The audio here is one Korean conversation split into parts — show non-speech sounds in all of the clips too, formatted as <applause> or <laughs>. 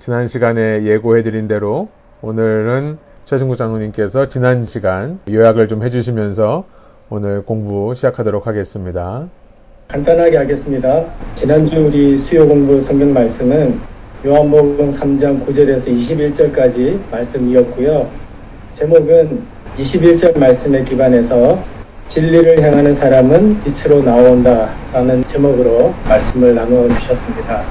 지난 시간에 예고해드린 대로 오늘은 최승구 장로님께서 지난 시간 요약을 좀 해주시면서 오늘 공부 시작하도록 하겠습니다. 간단하게 하겠습니다. 지난주 우리 수요 공부 성경 말씀은 요한복음 3장 9절에서 21절까지 말씀이었고요. 제목은 21절 말씀에 기반해서 진리를 향하는 사람은 빛으로 나온다 라는 제목으로 말씀을 나누어 주셨습니다.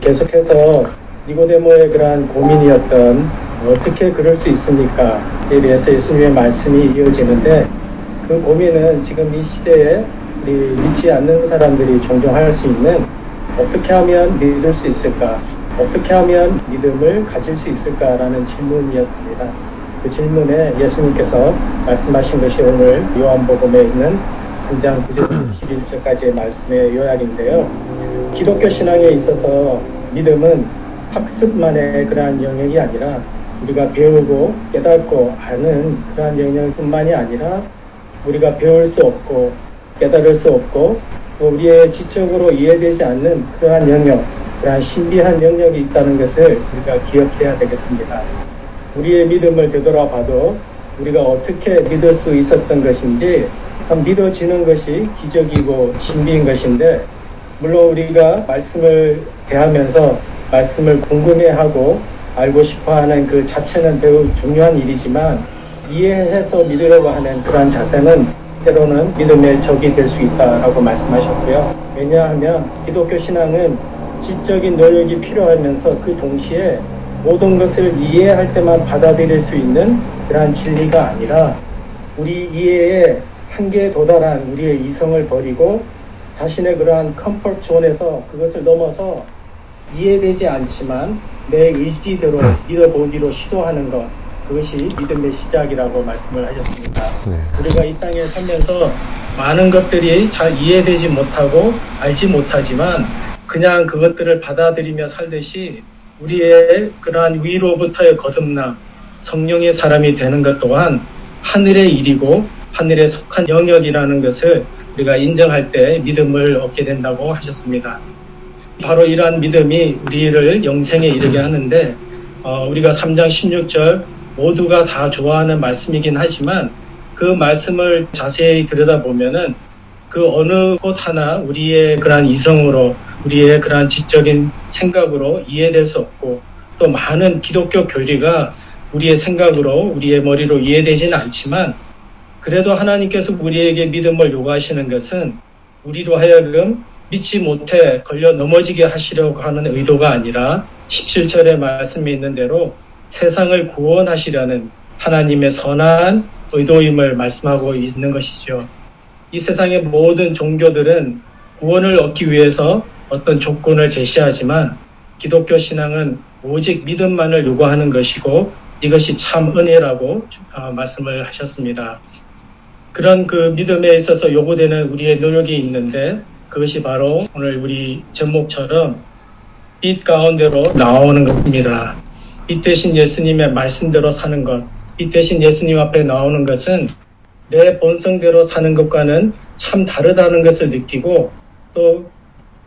계속해서 니고데모의 그러한 고민이었던 어떻게 그럴 수 있습니까?에 대해서 예수님의 말씀이 이어지는데 그 고민은 지금 이 시대에 우리 믿지 않는 사람들이 종종 할 수 있는 어떻게 하면 믿을 수 있을까? 어떻게 하면 믿음을 가질 수 있을까라는 질문이었습니다. 그 질문에 예수님께서 말씀하신 것이 오늘 요한복음에 있는 3장 9절 11절까지의 말씀의 요약인데요. 기독교 신앙에 있어서 믿음은 학습만의 그러한 영역이 아니라 우리가 배우고 깨닫고 아는 그러한 영역뿐만이 아니라 우리가 배울 수 없고 깨달을 수 없고 또 우리의 지적으로 이해되지 않는 그러한 영역, 그러한 신비한 영역이 있다는 것을 우리가 기억해야 되겠습니다. 우리의 믿음을 되돌아봐도 우리가 어떻게 믿을 수 있었던 것인지 믿어지는 것이 기적이고 신비인 것인데 물론 우리가 말씀을 대하면서 말씀을 궁금해하고 알고 싶어 하는 그 자체는 매우 중요한 일이지만 이해해서 믿으려고 하는 그러한 자세는 때로는 믿음의 적이 될 수 있다라고 말씀하셨고요. 왜냐하면 기독교 신앙은 지적인 노력이 필요하면서 그 동시에 모든 것을 이해할 때만 받아들일 수 있는 그러한 진리가 아니라 우리 이해에 한계에 도달한 우리의 이성을 버리고 자신의 그러한 comfort zone에서 그것을 넘어서 이해되지 않지만 내 의지대로 믿어보기로 시도하는 것 그것이 믿음의 시작이라고 말씀을 하셨습니다. 네. 우리가 이 땅에 살면서 많은 것들이 잘 이해되지 못하고 알지 못하지만 그냥 그것들을 받아들이며 살듯이 우리의 그러한 위로부터의 거듭남, 성령의 사람이 되는 것 또한 하늘의 일이고 하늘에 속한 영역이라는 것을 우리가 인정할 때 믿음을 얻게 된다고 하셨습니다. 바로 이러한 믿음이 우리를 영생에 이르게 하는데 어, 우리가 3장 16절 모두가 다 좋아하는 말씀이긴 하지만 그 말씀을 자세히 들여다보면은 그 어느 곳 하나 우리의 그러한 이성으로 우리의 그러한 지적인 생각으로 이해될 수 없고 또 많은 기독교 교리가 우리의 생각으로 우리의 머리로 이해되지는 않지만 그래도 하나님께서 우리에게 믿음을 요구하시는 것은 우리로 하여금 믿지 못해 걸려 넘어지게 하시려고 하는 의도가 아니라 17절에 말씀이 있는 대로 세상을 구원하시려는 하나님의 선한 의도임을 말씀하고 있는 것이죠. 이 세상의 모든 종교들은 구원을 얻기 위해서 어떤 조건을 제시하지만 기독교 신앙은 오직 믿음만을 요구하는 것이고 이것이 참 은혜라고 아, 말씀을 하셨습니다. 그런 그 믿음에 있어서 요구되는 우리의 노력이 있는데 그것이 바로 오늘 우리 제목처럼 빛 가운데로 나오는 것입니다. 빛 대신 예수님의 말씀대로 사는 것, 빛 대신 예수님 앞에 나오는 것은 내 본성대로 사는 것과는 참 다르다는 것을 느끼고 또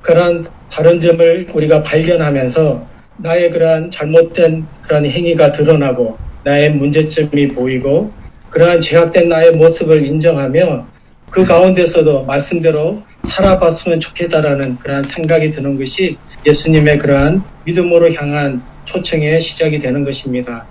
그러한 다른 점을 우리가 발견하면서 나의 그러한 잘못된 그러한 행위가 드러나고 나의 문제점이 보이고 그러한 제약된 나의 모습을 인정하며 그 가운데서도 말씀대로 살아봤으면 좋겠다라는 그러한 생각이 드는 것이 예수님의 그러한 믿음으로 향한 초청의 시작이 되는 것입니다.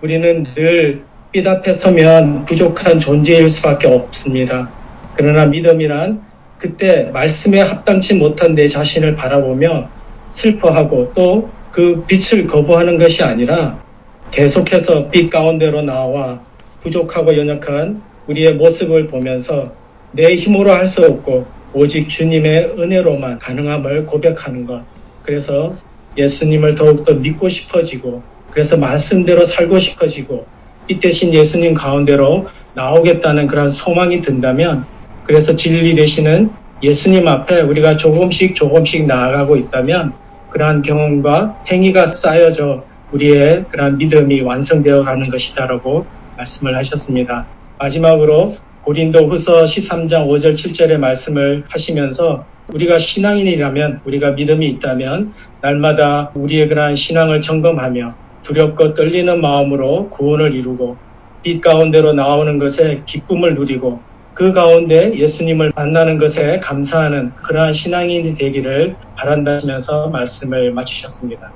우리는 늘 빛 앞에 서면 부족한 존재일 수밖에 없습니다. 그러나 믿음이란 그때 말씀에 합당치 못한 내 자신을 바라보며 슬퍼하고 또 그 빛을 거부하는 것이 아니라 계속해서 빛 가운데로 나와 부족하고 연약한 우리의 모습을 보면서 내 힘으로 할 수 없고 오직 주님의 은혜로만 가능함을 고백하는 것. 그래서 예수님을 더욱더 믿고 싶어지고 그래서 말씀대로 살고 싶어지고 이 대신 예수님 가운데로 나오겠다는 그런 소망이 든다면 그래서 진리 되시는 예수님 앞에 우리가 조금씩 조금씩 나아가고 있다면 그러한 경험과 행위가 쌓여져 우리의 그러한 믿음이 완성되어 가는 것이다라고 말씀을 하셨습니다. 마지막으로 고린도 후서 13장 5절 7절의 말씀을 하시면서 우리가 신앙인이라면 우리가 믿음이 있다면 날마다 우리의 그러한 신앙을 점검하며 두렵고 떨리는 마음으로 구원을 이루고 빛 가운데로 나오는 것에 기쁨을 누리고 그 가운데 예수님을 만나는 것에 감사하는 그러한 신앙인이 되기를 바란다면서 말씀을 마치셨습니다.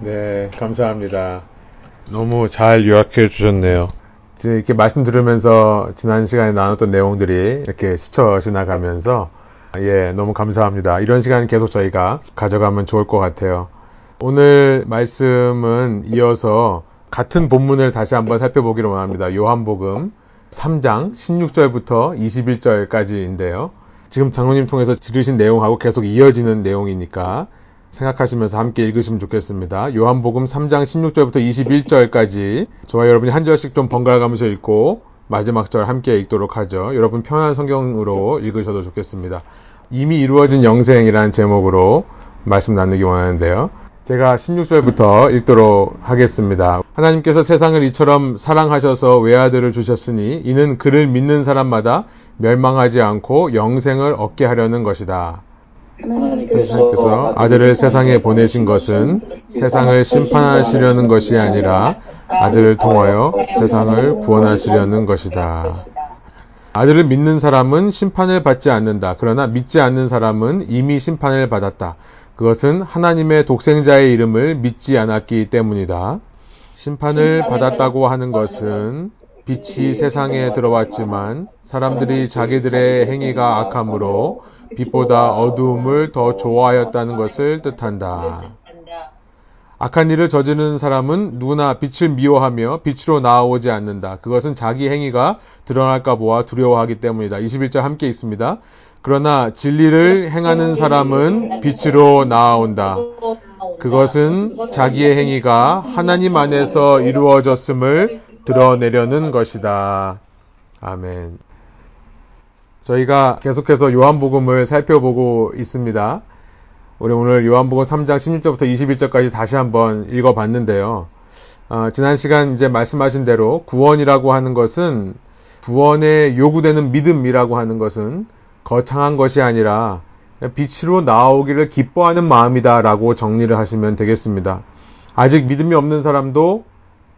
네, 감사합니다. 너무 잘 요약해 주셨네요. 이렇게 말씀 들으면서 지난 시간에 나눴던 내용들이 이렇게 스쳐 지나가면서 예, 너무 감사합니다. 이런 시간 계속 저희가 가져가면 좋을 것 같아요. 오늘 말씀은 이어서 같은 본문을 다시 한번 살펴보기를 원합니다. 요한복음 3장 16절부터 21절까지인데요. 지금 장로님 통해서 들으신 내용하고 계속 이어지는 내용이니까 생각하시면서 함께 읽으시면 좋겠습니다. 요한복음 3장 16절부터 21절까지 저와 여러분이 한 절씩 좀 번갈아 가면서 읽고 마지막 절 함께 읽도록 하죠. 여러분 편한 성경으로 읽으셔도 좋겠습니다. 이미 이루어진 영생이라는 제목으로 말씀 나누기 원하는데요. 제가 16절부터 읽도록 하겠습니다. 하나님께서 세상을 이처럼 사랑하셔서 외아들을 주셨으니 이는 그를 믿는 사람마다 멸망하지 않고 영생을 얻게 하려는 것이다. 하나님께서 아들을 세상에 보내신 것은 세상을 심판하시려는 것이 아니라 아들을 통하여 세상을 구원하시려는 것이다. 아들을 믿는 사람은 심판을 받지 않는다. 그러나 믿지 않는 사람은 이미 심판을 받았다. 그것은 하나님의 독생자의 이름을 믿지 않았기 때문이다. 심판을 받았다고 하는 것은 빛이 세상에 들어왔지만 사람들이 자기들의 행위가 악함으로 빛보다 어두움을 더 좋아하였다는 것을 뜻한다. 악한 일을 저지르는 사람은 누구나 빛을 미워하며 빛으로 나아오지 않는다. 그것은 자기 행위가 드러날까 보아 두려워하기 때문이다. 21절 함께 있습니다. 그러나 진리를 행하는 사람은 빛으로 나아온다. 그것은 자기의 행위가 하나님 안에서 이루어졌음을 드러내려는 것이다. 아멘. 저희가 계속해서 요한복음을 살펴보고 있습니다. 우리 오늘 요한복음 3장 16절부터 21절까지 다시 한번 읽어봤는데요. 어, 지난 시간 이제 말씀하신 대로 구원이라고 하는 것은 구원에 요구되는 믿음이라고 하는 것은 거창한 것이 아니라 빛으로 나오기를 기뻐하는 마음이다라고 정리를 하시면 되겠습니다. 아직 믿음이 없는 사람도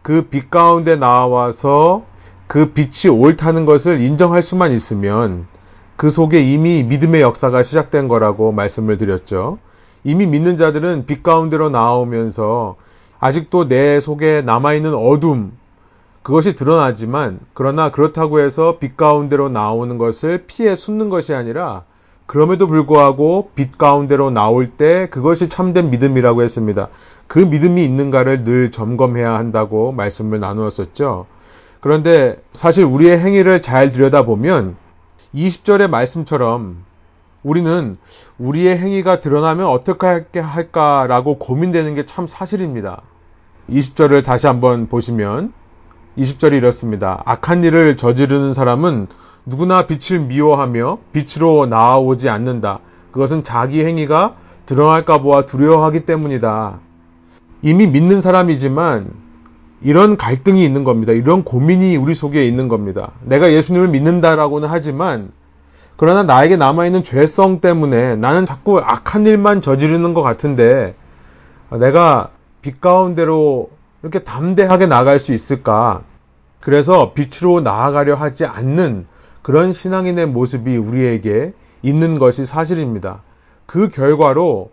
그 빛 가운데 나와서 그 빛이 옳다는 것을 인정할 수만 있으면 그 속에 이미 믿음의 역사가 시작된 거라고 말씀을 드렸죠. 이미 믿는 자들은 빛 가운데로 나오면서 아직도 내 속에 남아있는 어둠, 그것이 드러나지만, 그러나 그렇다고 해서 빛 가운데로 나오는 것을 피해 숨는 것이 아니라, 그럼에도 불구하고 빛 가운데로 나올 때 그것이 참된 믿음이라고 했습니다. 그 믿음이 있는가를 늘 점검해야 한다고 말씀을 나누었었죠. 그런데 사실 우리의 행위를 잘 들여다보면 20절의 말씀처럼 우리는 우리의 행위가 드러나면 어떻게 할까라고 고민되는 게 참 사실입니다. 20절을 다시 한번 보시면 20절이 이렇습니다. 악한 일을 저지르는 사람은 누구나 빛을 미워하며 빛으로 나아오지 않는다. 그것은 자기 행위가 드러날까 보아 두려워하기 때문이다. 이미 믿는 사람이지만 이런 갈등이 있는 겁니다. 이런 고민이 우리 속에 있는 겁니다. 내가 예수님을 믿는다라고는 하지만 그러나 나에게 남아있는 죄성 때문에 나는 자꾸 악한 일만 저지르는 것 같은데 내가 빛 가운데로 이렇게 담대하게 나갈 수 있을까? 그래서 빛으로 나아가려 하지 않는 그런 신앙인의 모습이 우리에게 있는 것이 사실입니다. 그 결과로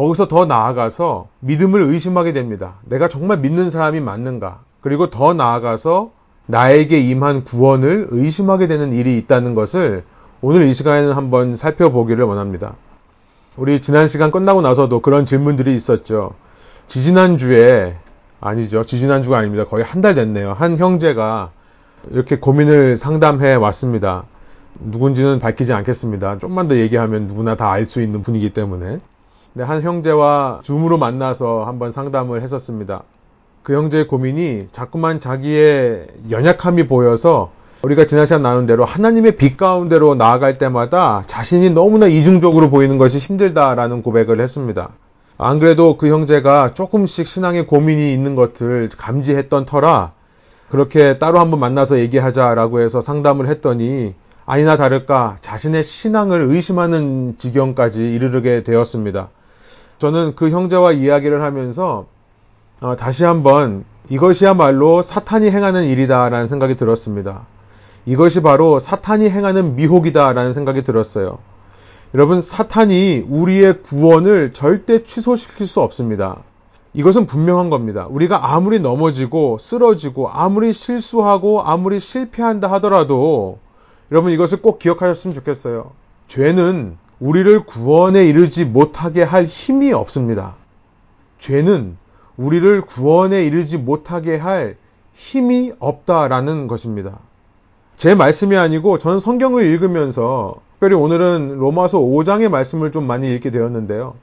거기서 더 나아가서 믿음을 의심하게 됩니다. 내가 정말 믿는 사람이 맞는가? 그리고 더 나아가서 나에게 임한 구원을 의심하게 되는 일이 있다는 것을 오늘 이 시간에는 한번 살펴보기를 원합니다. 우리 지난 시간 끝나고 나서도 그런 질문들이 있었죠. 지지난주에, 아니죠. 지지난주가 아닙니다. 거의 한 달 됐네요. 한 형제가 이렇게 고민을 상담해 왔습니다. 누군지는 밝히지 않겠습니다. 좀만 더 얘기하면 누구나 다 알 수 있는 분이기 때문에. 근데 한 형제와 줌으로 만나서 한번 상담을 했었습니다. 그 형제의 고민이 자꾸만 자기의 연약함이 보여서 우리가 지난 시간 나눈 대로 하나님의 빛 가운데로 나아갈 때마다 자신이 너무나 이중적으로 보이는 것이 힘들다라는 고백을 했습니다. 안 그래도 그 형제가 조금씩 신앙의 고민이 있는 것을 감지했던 터라 그렇게 따로 한번 만나서 얘기하자라고 해서 상담을 했더니 아니나 다를까 자신의 신앙을 의심하는 지경까지 이르게 되었습니다. 저는 그 형제와 이야기를 하면서 어, 다시 한번 이것이야말로 사탄이 행하는 일이다라는 생각이 들었습니다. 이것이 바로 사탄이 행하는 미혹이다라는 생각이 들었어요. 여러분, 사탄이 우리의 구원을 절대 취소시킬 수 없습니다. 이것은 분명한 겁니다. 우리가 아무리 넘어지고 쓰러지고 아무리 실수하고 아무리 실패한다 하더라도 여러분 이것을 꼭 기억하셨으면 좋겠어요. 죄는 우리를 구원에 이르지 못하게 할 힘이 없습니다. 죄는 우리를 구원에 이르지 못하게 할 힘이 없다라는 것입니다. 제 말씀이 아니고 저는 성경을 읽으면서 특별히 오늘은 로마서 5장의 말씀을 좀 많이 읽게 되었는데요.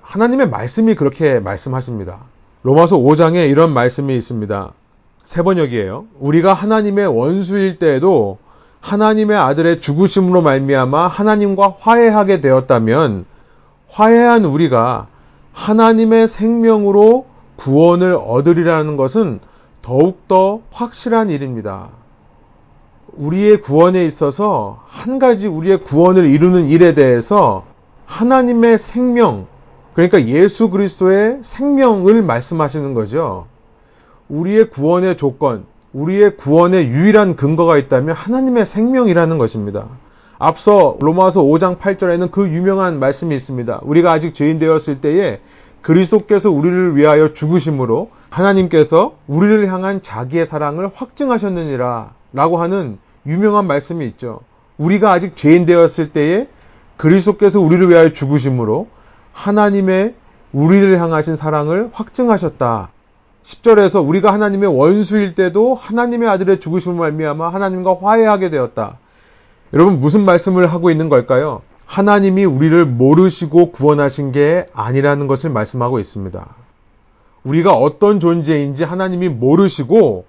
하나님의 말씀이 그렇게 말씀하십니다. 로마서 5장에 이런 말씀이 있습니다. 세 번역이에요. 우리가 하나님의 원수일 때에도 하나님의 아들의 죽으심으로 말미암아 하나님과 화해하게 되었다면 화해한 우리가 하나님의 생명으로 구원을 얻으리라는 것은 더욱더 확실한 일입니다. 우리의 구원에 있어서 한 가지 우리의 구원을 이루는 일에 대해서 하나님의 생명, 그러니까 예수 그리스도의 생명을 말씀하시는 거죠. 우리의 구원의 조건, 우리의 구원의 유일한 근거가 있다면 하나님의 생명이라는 것입니다. 앞서 로마서 5장 8절에는 그 유명한 말씀이 있습니다. 우리가 아직 죄인 되었을 때에 그리스도께서 우리를 위하여 죽으심으로 하나님께서 우리를 향한 자기의 사랑을 확증하셨느니라 라고 하는 유명한 말씀이 있죠. 우리가 아직 죄인 되었을 때에 그리스도께서 우리를 위하여 죽으심으로 하나님의 우리를 향하신 사랑을 확증하셨다. 10절에서 우리가 하나님의 원수일 때도 하나님의 아들의 죽으심을 말미암아 하나님과 화해하게 되었다. 여러분 무슨 말씀을 하고 있는 걸까요? 하나님이 우리를 모르시고 구원하신 게 아니라는 것을 말씀하고 있습니다. 우리가 어떤 존재인지 하나님이 모르시고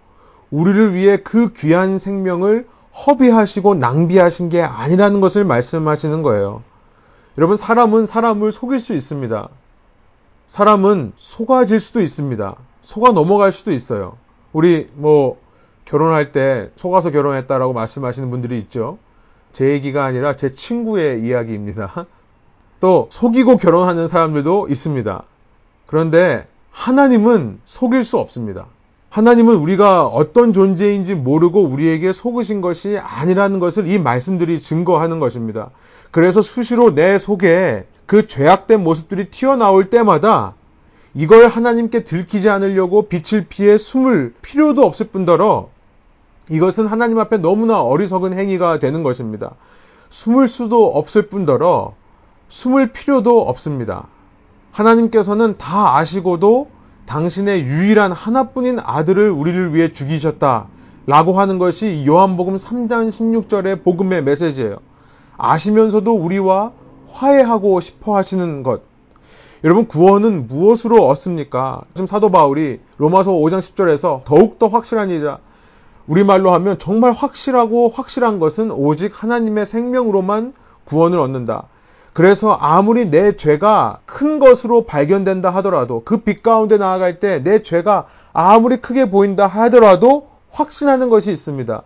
우리를 위해 그 귀한 생명을 허비하시고 낭비하신 게 아니라는 것을 말씀하시는 거예요. 여러분, 사람은 사람을 속일 수 있습니다. 사람은 속아질 수도 있습니다. 속아 넘어갈 수도 있어요. 우리 뭐 결혼할 때 속아서 결혼했다라고 말씀하시는 분들이 있죠. 제 얘기가 아니라 제 친구의 이야기입니다. <laughs> 또 속이고 결혼하는 사람들도 있습니다. 그런데 하나님은 속일 수 없습니다. 하나님은 우리가 어떤 존재인지 모르고 우리에게 속으신 것이 아니라는 것을 이 말씀들이 증거하는 것입니다. 그래서 수시로 내 속에 그 죄악된 모습들이 튀어나올 때마다 이걸 하나님께 들키지 않으려고 빛을 피해 숨을 필요도 없을 뿐더러 이것은 하나님 앞에 너무나 어리석은 행위가 되는 것입니다. 숨을 수도 없을 뿐더러 숨을 필요도 없습니다. 하나님께서는 다 아시고도 당신의 유일한 하나뿐인 아들을 우리를 위해 죽이셨다. 라고 하는 것이 요한복음 3장 16절의 복음의 메시지예요. 아시면서도 우리와 화해하고 싶어 하시는 것. 여러분 구원은 무엇으로 얻습니까? 지금 사도 바울이 로마서 5장 10절에서 더욱더 확실한 이자 우리말로 하면 정말 확실하고 확실한 것은 오직 하나님의 생명으로만 구원을 얻는다. 그래서 아무리 내 죄가 큰 것으로 발견된다 하더라도 그 빛 가운데 나아갈 때 내 죄가 아무리 크게 보인다 하더라도 확신하는 것이 있습니다.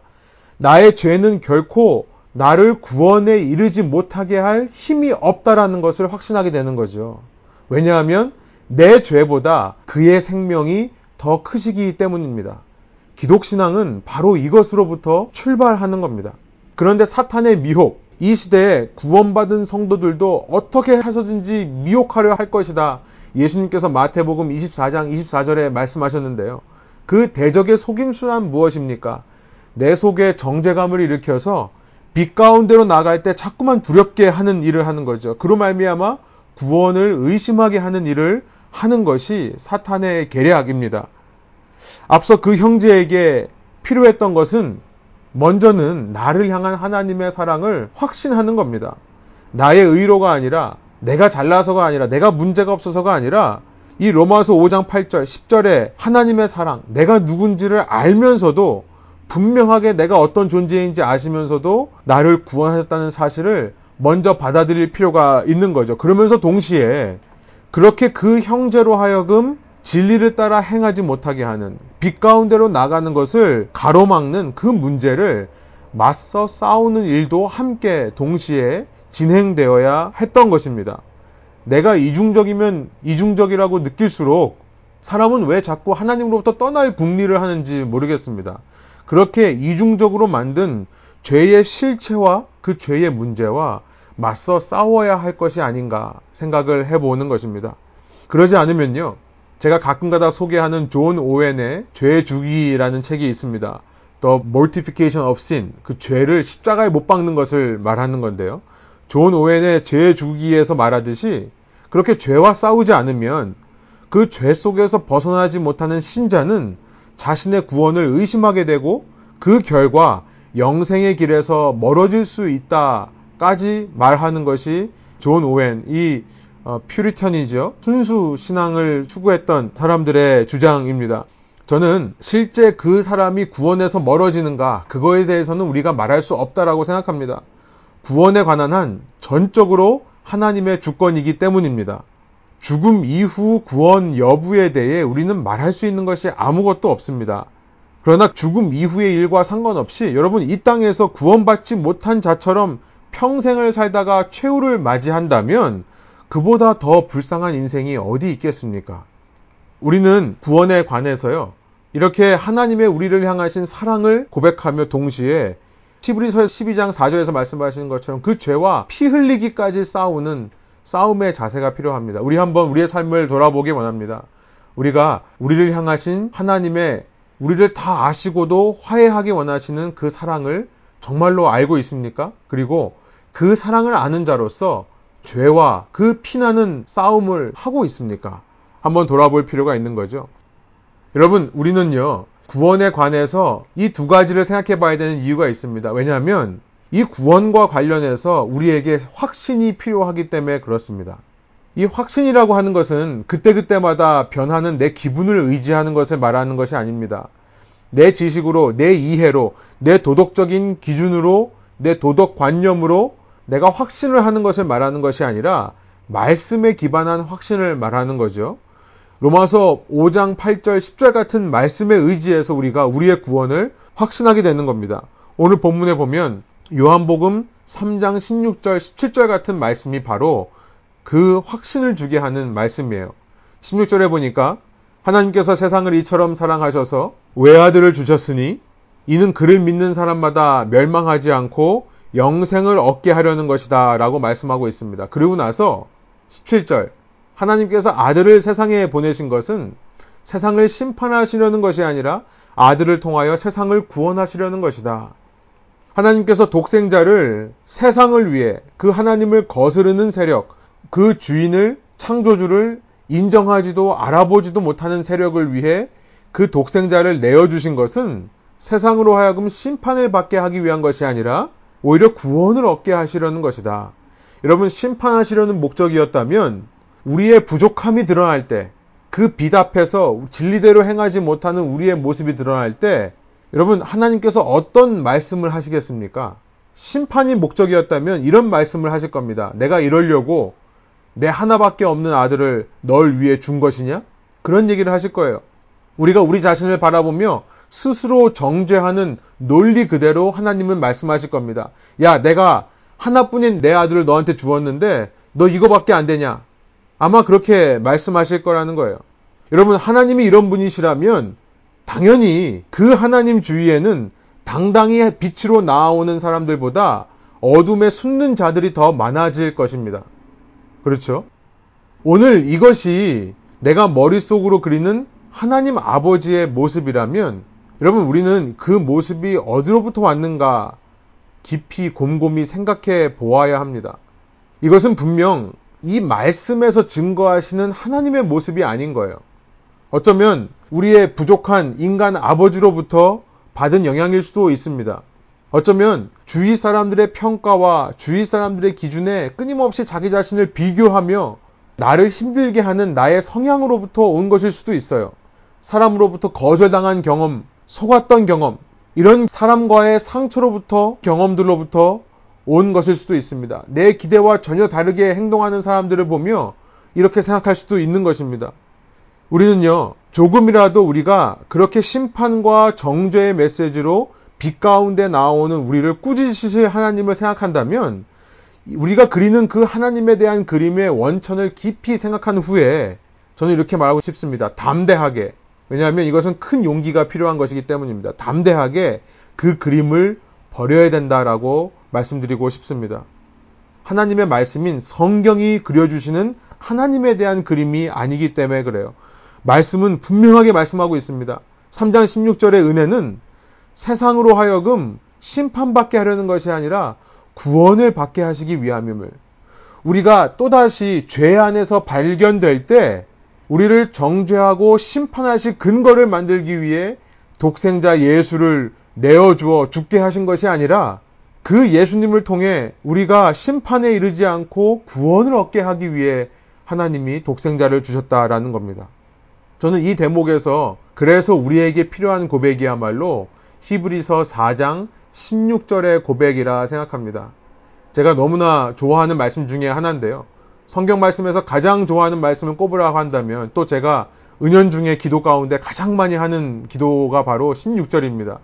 나의 죄는 결코 나를 구원에 이르지 못하게 할 힘이 없다라는 것을 확신하게 되는 거죠. 왜냐하면 내 죄보다 그의 생명이 더 크시기 때문입니다. 기독신앙은 바로 이것으로부터 출발하는 겁니다. 그런데 사탄의 미혹, 이 시대에 구원받은 성도들도 어떻게 해서든지 미혹하려 할 것이다. 예수님께서 마태복음 24장 24절에 말씀하셨는데요. 그 대적의 속임수란 무엇입니까? 내 속에 정제감을 일으켜서 빛 가운데로 나갈 때 자꾸만 두렵게 하는 일을 하는 거죠. 그로 말미암아 구원을 의심하게 하는 일을 하는 것이 사탄의 계략입니다. 앞서 그 형제에게 필요했던 것은 먼저는 나를 향한 하나님의 사랑을 확신하는 겁니다. 나의 의로가 아니라 내가 잘나서가 아니라 내가 문제가 없어서가 아니라 이 로마서 5장 8절 10절에 하나님의 사랑 내가 누군지를 알면서도 분명하게 내가 어떤 존재인지 아시면서도 나를 구원하셨다는 사실을 먼저 받아들일 필요가 있는 거죠. 그러면서 동시에 그렇게 그 형제로 하여금 진리를 따라 행하지 못하게 하는 빛 가운데로 나가는 것을 가로막는 그 문제를 맞서 싸우는 일도 함께 동시에 진행되어야 했던 것입니다. 내가 이중적이면 이중적이라고 느낄수록 사람은 왜 자꾸 하나님으로부터 떠날 궁리를 하는지 모르겠습니다. 그렇게 이중적으로 만든 죄의 실체와 그 죄의 문제와 맞서 싸워야 할 것이 아닌가 생각을 해보는 것입니다. 그러지 않으면요. 제가 가끔가다 소개하는 존 오웬의 죄 죽이기라는 책이 있습니다. The Mortification of Sin. 그 죄를 십자가에 못 박는 것을 말하는 건데요. 존 오웬의 죄 죽이기에서 말하듯이 그렇게 죄와 싸우지 않으면 그 죄 속에서 벗어나지 못하는 신자는 자신의 구원을 의심하게 되고 그 결과 영생의 길에서 멀어질 수 있다 까지 말하는 것이 존 오웬, 이 어, 퓨리턴이죠. 순수 신앙을 추구했던 사람들의 주장입니다. 저는 실제 그 사람이 구원에서 멀어지는가, 그거에 대해서는 우리가 말할 수 없다라고 생각합니다. 구원에 관한 한 전적으로 하나님의 주권이기 때문입니다. 죽음 이후 구원 여부에 대해 우리는 말할 수 있는 것이 아무것도 없습니다. 그러나 죽음 이후의 일과 상관없이 여러분 이 땅에서 구원받지 못한 자처럼 평생을 살다가 최후를 맞이한다면 그보다 더 불쌍한 인생이 어디 있겠습니까? 우리는 구원에 관해서요. 이렇게 하나님의 우리를 향하신 사랑을 고백하며 동시에 시브리서 12장 4절에서 말씀하시는 것처럼 그 죄와 피 흘리기까지 싸우는 싸움의 자세가 필요합니다. 우리 한번 우리의 삶을 돌아보기 원합니다. 우리가 우리를 향하신 하나님의 우리를 다 아시고도 화해하기 원하시는 그 사랑을 정말로 알고 있습니까? 그리고 그 사랑을 아는 자로서 죄와 그 피나는 싸움을 하고 있습니까? 한번 돌아볼 필요가 있는 거죠. 여러분, 우리는요, 구원에 관해서 이 두 가지를 생각해 봐야 되는 이유가 있습니다. 왜냐하면 이 구원과 관련해서 우리에게 확신이 필요하기 때문에 그렇습니다. 이 확신이라고 하는 것은 그때그때마다 변하는 내 기분을 의지하는 것을 말하는 것이 아닙니다. 내 지식으로, 내 이해로, 내 도덕적인 기준으로, 내 도덕 관념으로 내가 확신을 하는 것을 말하는 것이 아니라 말씀에 기반한 확신을 말하는 거죠. 로마서 5장 8절 10절 같은 말씀에 의지해서 우리가 우리의 구원을 확신하게 되는 겁니다. 오늘 본문에 보면 요한복음 3장 16절 17절 같은 말씀이 바로 그 확신을 주게 하는 말씀이에요. 16절에 보니까 하나님께서 세상을 이처럼 사랑하셔서 외아들을 주셨으니 이는 그를 믿는 사람마다 멸망하지 않고 영생을 얻게 하려는 것이다 라고 말씀하고 있습니다. 그리고 나서 17절 하나님께서 아들을 세상에 보내신 것은 세상을 심판하시려는 것이 아니라 아들을 통하여 세상을 구원하시려는 것이다. 하나님께서 독생자를 세상을 위해 그 하나님을 거스르는 세력, 그 주인을 창조주를 인정하지도 알아보지도 못하는 세력을 위해 그 독생자를 내어주신 것은 세상으로 하여금 심판을 받게 하기 위한 것이 아니라 오히려 구원을 얻게 하시려는 것이다. 여러분, 심판하시려는 목적이었다면 우리의 부족함이 드러날 때, 그 빛 앞에서 진리대로 행하지 못하는 우리의 모습이 드러날 때, 여러분, 하나님께서 어떤 말씀을 하시겠습니까? 심판이 목적이었다면 이런 말씀을 하실 겁니다. 내가 이러려고 내 하나밖에 없는 아들을 널 위해 준 것이냐? 그런 얘기를 하실 거예요. 우리가 우리 자신을 바라보며 스스로 정죄하는 논리 그대로 하나님은 말씀하실 겁니다. 야, 내가 하나뿐인 내 아들을 너한테 주었는데 너 이거밖에 안 되냐? 아마 그렇게 말씀하실 거라는 거예요. 여러분, 하나님이 이런 분이시라면 당연히 그 하나님 주위에는 당당히 빛으로 나오는 사람들보다 어둠에 숨는 자들이 더 많아질 것입니다. 그렇죠? 오늘 이것이 내가 머릿속으로 그리는 하나님 아버지의 모습이라면 여러분 우리는 그 모습이 어디로부터 왔는가 깊이 곰곰이 생각해 보아야 합니다. 이것은 분명 이 말씀에서 증거하시는 하나님의 모습이 아닌 거예요. 어쩌면 우리의 부족한 인간 아버지로부터 받은 영향일 수도 있습니다. 어쩌면 주위 사람들의 평가와 주위 사람들의 기준에 끊임없이 자기 자신을 비교하며 나를 힘들게 하는 나의 성향으로부터 온 것일 수도 있어요. 사람으로부터 거절당한 경험, 속았던 경험, 이런 사람과의 상처로부터 경험들로부터 온 것일 수도 있습니다. 내 기대와 전혀 다르게 행동하는 사람들을 보며 이렇게 생각할 수도 있는 것입니다. 우리는요, 조금이라도 우리가 그렇게 심판과 정죄의 메시지로 빛 가운데 나오는 우리를 꾸짖으실 하나님을 생각한다면 우리가 그리는 그 하나님에 대한 그림의 원천을 깊이 생각한 후에 저는 이렇게 말하고 싶습니다. 담대하게. 왜냐하면 이것은 큰 용기가 필요한 것이기 때문입니다. 담대하게 그 그림을 버려야 된다라고 말씀드리고 싶습니다. 하나님의 말씀인 성경이 그려주시는 하나님에 대한 그림이 아니기 때문에 그래요. 말씀은 분명하게 말씀하고 있습니다. 3장 16절의 은혜는 세상으로 하여금 심판받게 하려는 것이 아니라 구원을 받게 하시기 위함임을 우리가 또다시 죄 안에서 발견될 때 우리를 정죄하고 심판하실 근거를 만들기 위해 독생자 예수를 내어주어 죽게 하신 것이 아니라 그 예수님을 통해 우리가 심판에 이르지 않고 구원을 얻게 하기 위해 하나님이 독생자를 주셨다라는 겁니다. 저는 이 대목에서 그래서 우리에게 필요한 고백이야말로 히브리서 4장 16절의 고백이라 생각합니다. 제가 너무나 좋아하는 말씀 중에 하나인데요. 성경 말씀에서 가장 좋아하는 말씀을 꼽으라고 한다면 또 제가 은연 중에 기도 가운데 가장 많이 하는 기도가 바로 16절입니다.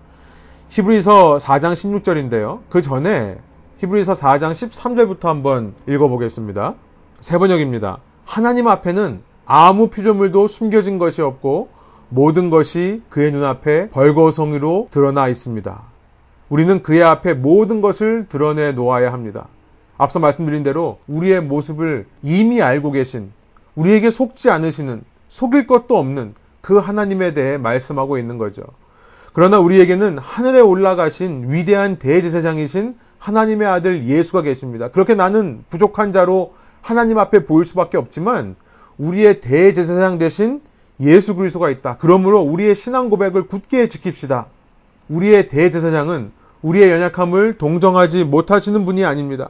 히브리서 4장 16절인데요. 그 전에 히브리서 4장 13절부터 한번 읽어보겠습니다. 세 번역입니다. 하나님 앞에는 아무 피조물도 숨겨진 것이 없고 모든 것이 그의 눈앞에 벌거성이로 드러나 있습니다. 우리는 그의 앞에 모든 것을 드러내 놓아야 합니다. 앞서 말씀드린 대로 우리의 모습을 이미 알고 계신 우리에게 속지 않으시는 속일 것도 없는 그 하나님에 대해 말씀하고 있는 거죠. 그러나 우리에게는 하늘에 올라가신 위대한 대제사장이신 하나님의 아들 예수가 계십니다. 그렇게 나는 부족한 자로 하나님 앞에 보일 수밖에 없지만 우리의 대제사장 대신 예수 그리스도가 있다. 그러므로 우리의 신앙 고백을 굳게 지킵시다. 우리의 대제사장은 우리의 연약함을 동정하지 못하시는 분이 아닙니다.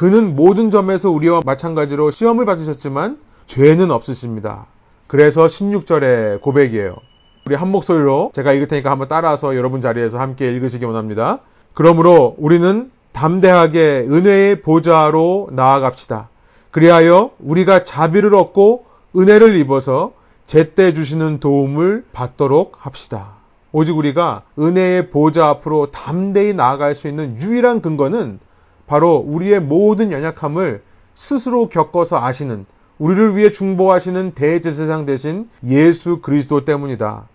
그는 모든 점에서 우리와 마찬가지로 시험을 받으셨지만 죄는 없으십니다. 그래서 16절의 고백이에요. 우리 한 목소리로 제가 읽을 테니까 한번 따라서 여러분 자리에서 함께 읽으시기 원합니다. 그러므로 우리는 담대하게 은혜의 보좌로 나아갑시다. 그리하여 우리가 자비를 얻고 은혜를 입어서 제때 주시는 도움을 받도록 합시다. 오직 우리가 은혜의 보좌 앞으로 담대히 나아갈 수 있는 유일한 근거는 바로 우리의 모든 연약함을 스스로 겪어서 아시는 우리를 위해 중보하시는 대제사장 대신 예수 그리스도 때문이다.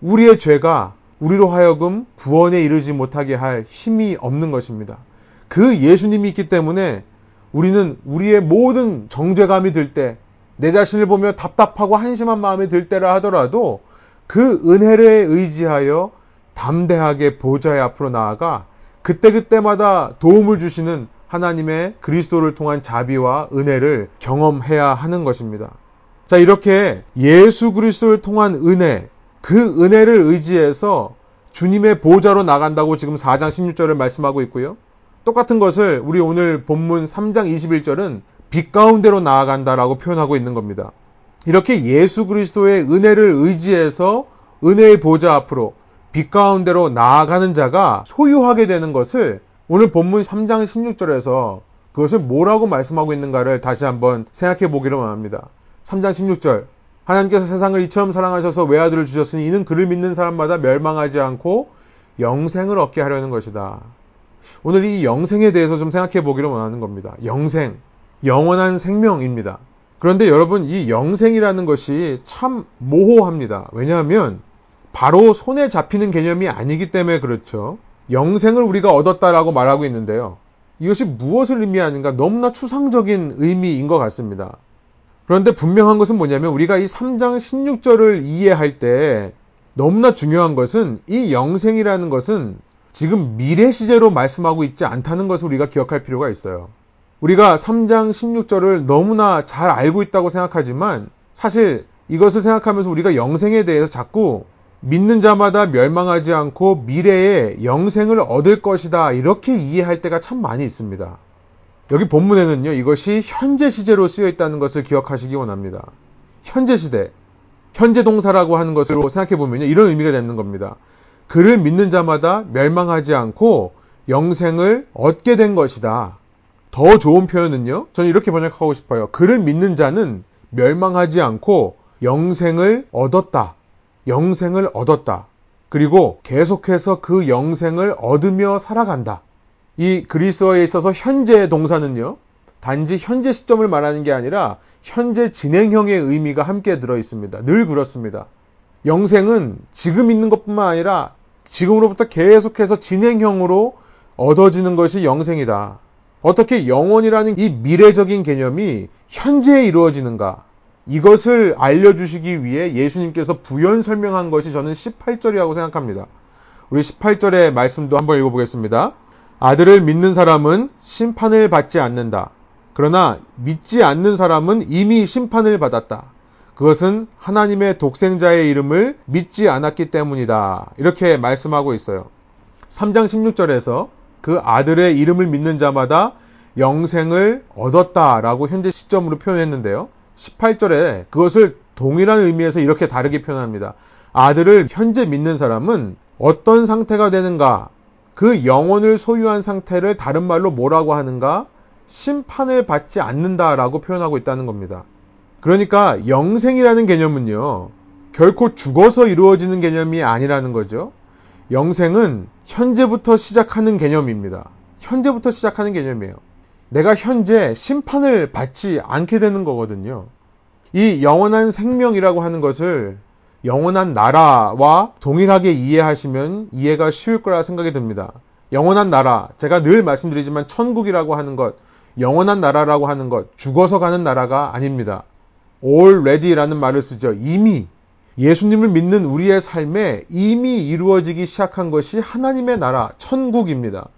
우리의 죄가 우리로 하여금 구원에 이르지 못하게 할 힘이 없는 것입니다. 그 예수님이 있기 때문에 우리는 우리의 모든 정죄감이 들 때, 내 자신을 보며 답답하고 한심한 마음이 들 때라 하더라도 그 은혜를 의지하여 담대하게 보좌의 앞으로 나아가 그때그때마다 도움을 주시는 하나님의 그리스도를 통한 자비와 은혜를 경험해야 하는 것입니다. 자, 이렇게 예수 그리스도를 통한 은혜, 그 은혜를 의지해서 주님의 보좌로 나간다고 지금 4장 16절을 말씀하고 있고요. 똑같은 것을 우리 오늘 본문 3장 21절은 빛 가운데로 나아간다라고 표현하고 있는 겁니다. 이렇게 예수 그리스도의 은혜를 의지해서 은혜의 보좌 앞으로 빛 가운데로 나아가는 자가 소유하게 되는 것을 오늘 본문 3장 16절에서 그것을 뭐라고 말씀하고 있는가를 다시 한번 생각해 보기로 원합니다. 3장 16절. 하나님께서 세상을 이처럼 사랑하셔서 외아들을 주셨으니 이는 그를 믿는 사람마다 멸망하지 않고 영생을 얻게 하려는 것이다. 오늘 이 영생에 대해서 좀 생각해 보기로 원하는 겁니다. 영생. 영원한 생명입니다. 그런데 여러분, 이 영생이라는 것이 참 모호합니다. 왜냐하면 바로 손에 잡히는 개념이 아니기 때문에 그렇죠. 영생을 우리가 얻었다라고 말하고 있는데요. 이것이 무엇을 의미하는가 너무나 추상적인 의미인 것 같습니다. 그런데 분명한 것은 뭐냐면 우리가 이 3장 16절을 이해할 때 너무나 중요한 것은 이 영생이라는 것은 지금 미래 시제로 말씀하고 있지 않다는 것을 우리가 기억할 필요가 있어요. 우리가 3장 16절을 너무나 잘 알고 있다고 생각하지만 사실 이것을 생각하면서 우리가 영생에 대해서 자꾸 믿는 자마다 멸망하지 않고 미래에 영생을 얻을 것이다. 이렇게 이해할 때가 참 많이 있습니다. 여기 본문에는요, 이것이 현재 시제로 쓰여 있다는 것을 기억하시기 원합니다. 현재 시대, 현재 동사라고 하는 것으로 생각해 보면요, 이런 의미가 되는 겁니다. 그를 믿는 자마다 멸망하지 않고 영생을 얻게 된 것이다. 더 좋은 표현은요, 저는 이렇게 번역하고 싶어요. 그를 믿는 자는 멸망하지 않고 영생을 얻었다. 영생을 얻었다. 그리고 계속해서 그 영생을 얻으며 살아간다. 이 그리스어에 있어서 현재 동사는요, 단지 현재 시점을 말하는 게 아니라 현재 진행형의 의미가 함께 들어 있습니다. 늘 그렇습니다. 영생은 지금 있는 것뿐만 아니라 지금으로부터 계속해서 진행형으로 얻어지는 것이 영생이다. 어떻게 영원이라는 이 미래적인 개념이 현재에 이루어지는가? 이것을 알려주시기 위해 예수님께서 부연 설명한 것이 저는 18절이라고 생각합니다. 우리 18절의 말씀도 한번 읽어보겠습니다. 아들을 믿는 사람은 심판을 받지 않는다. 그러나 믿지 않는 사람은 이미 심판을 받았다. 그것은 하나님의 독생자의 이름을 믿지 않았기 때문이다. 이렇게 말씀하고 있어요. 3장 16절에서 그 아들의 이름을 믿는 자마다 영생을 얻었다라고 현재 시점으로 표현했는데요. 18절에 그것을 동일한 의미에서 이렇게 다르게 표현합니다. 아들을 현재 믿는 사람은 어떤 상태가 되는가? 그 영혼을 소유한 상태를 다른 말로 뭐라고 하는가? 심판을 받지 않는다라고 표현하고 있다는 겁니다. 그러니까 영생이라는 개념은요, 결코 죽어서 이루어지는 개념이 아니라는 거죠. 영생은 현재부터 시작하는 개념입니다. 현재부터 시작하는 개념이에요. 내가 현재 심판을 받지 않게 되는 거거든요. 이 영원한 생명이라고 하는 것을 영원한 나라와 동일하게 이해하시면 이해가 쉬울 거라 생각이 듭니다. 영원한 나라, 제가 늘 말씀드리지만 천국이라고 하는 것, 영원한 나라라고 하는 것, 죽어서 가는 나라가 아닙니다. already라는 말을 쓰죠. 이미 예수님을 믿는 우리의 삶에 이미 이루어지기 시작한 것이 하나님의 나라, 천국입니다.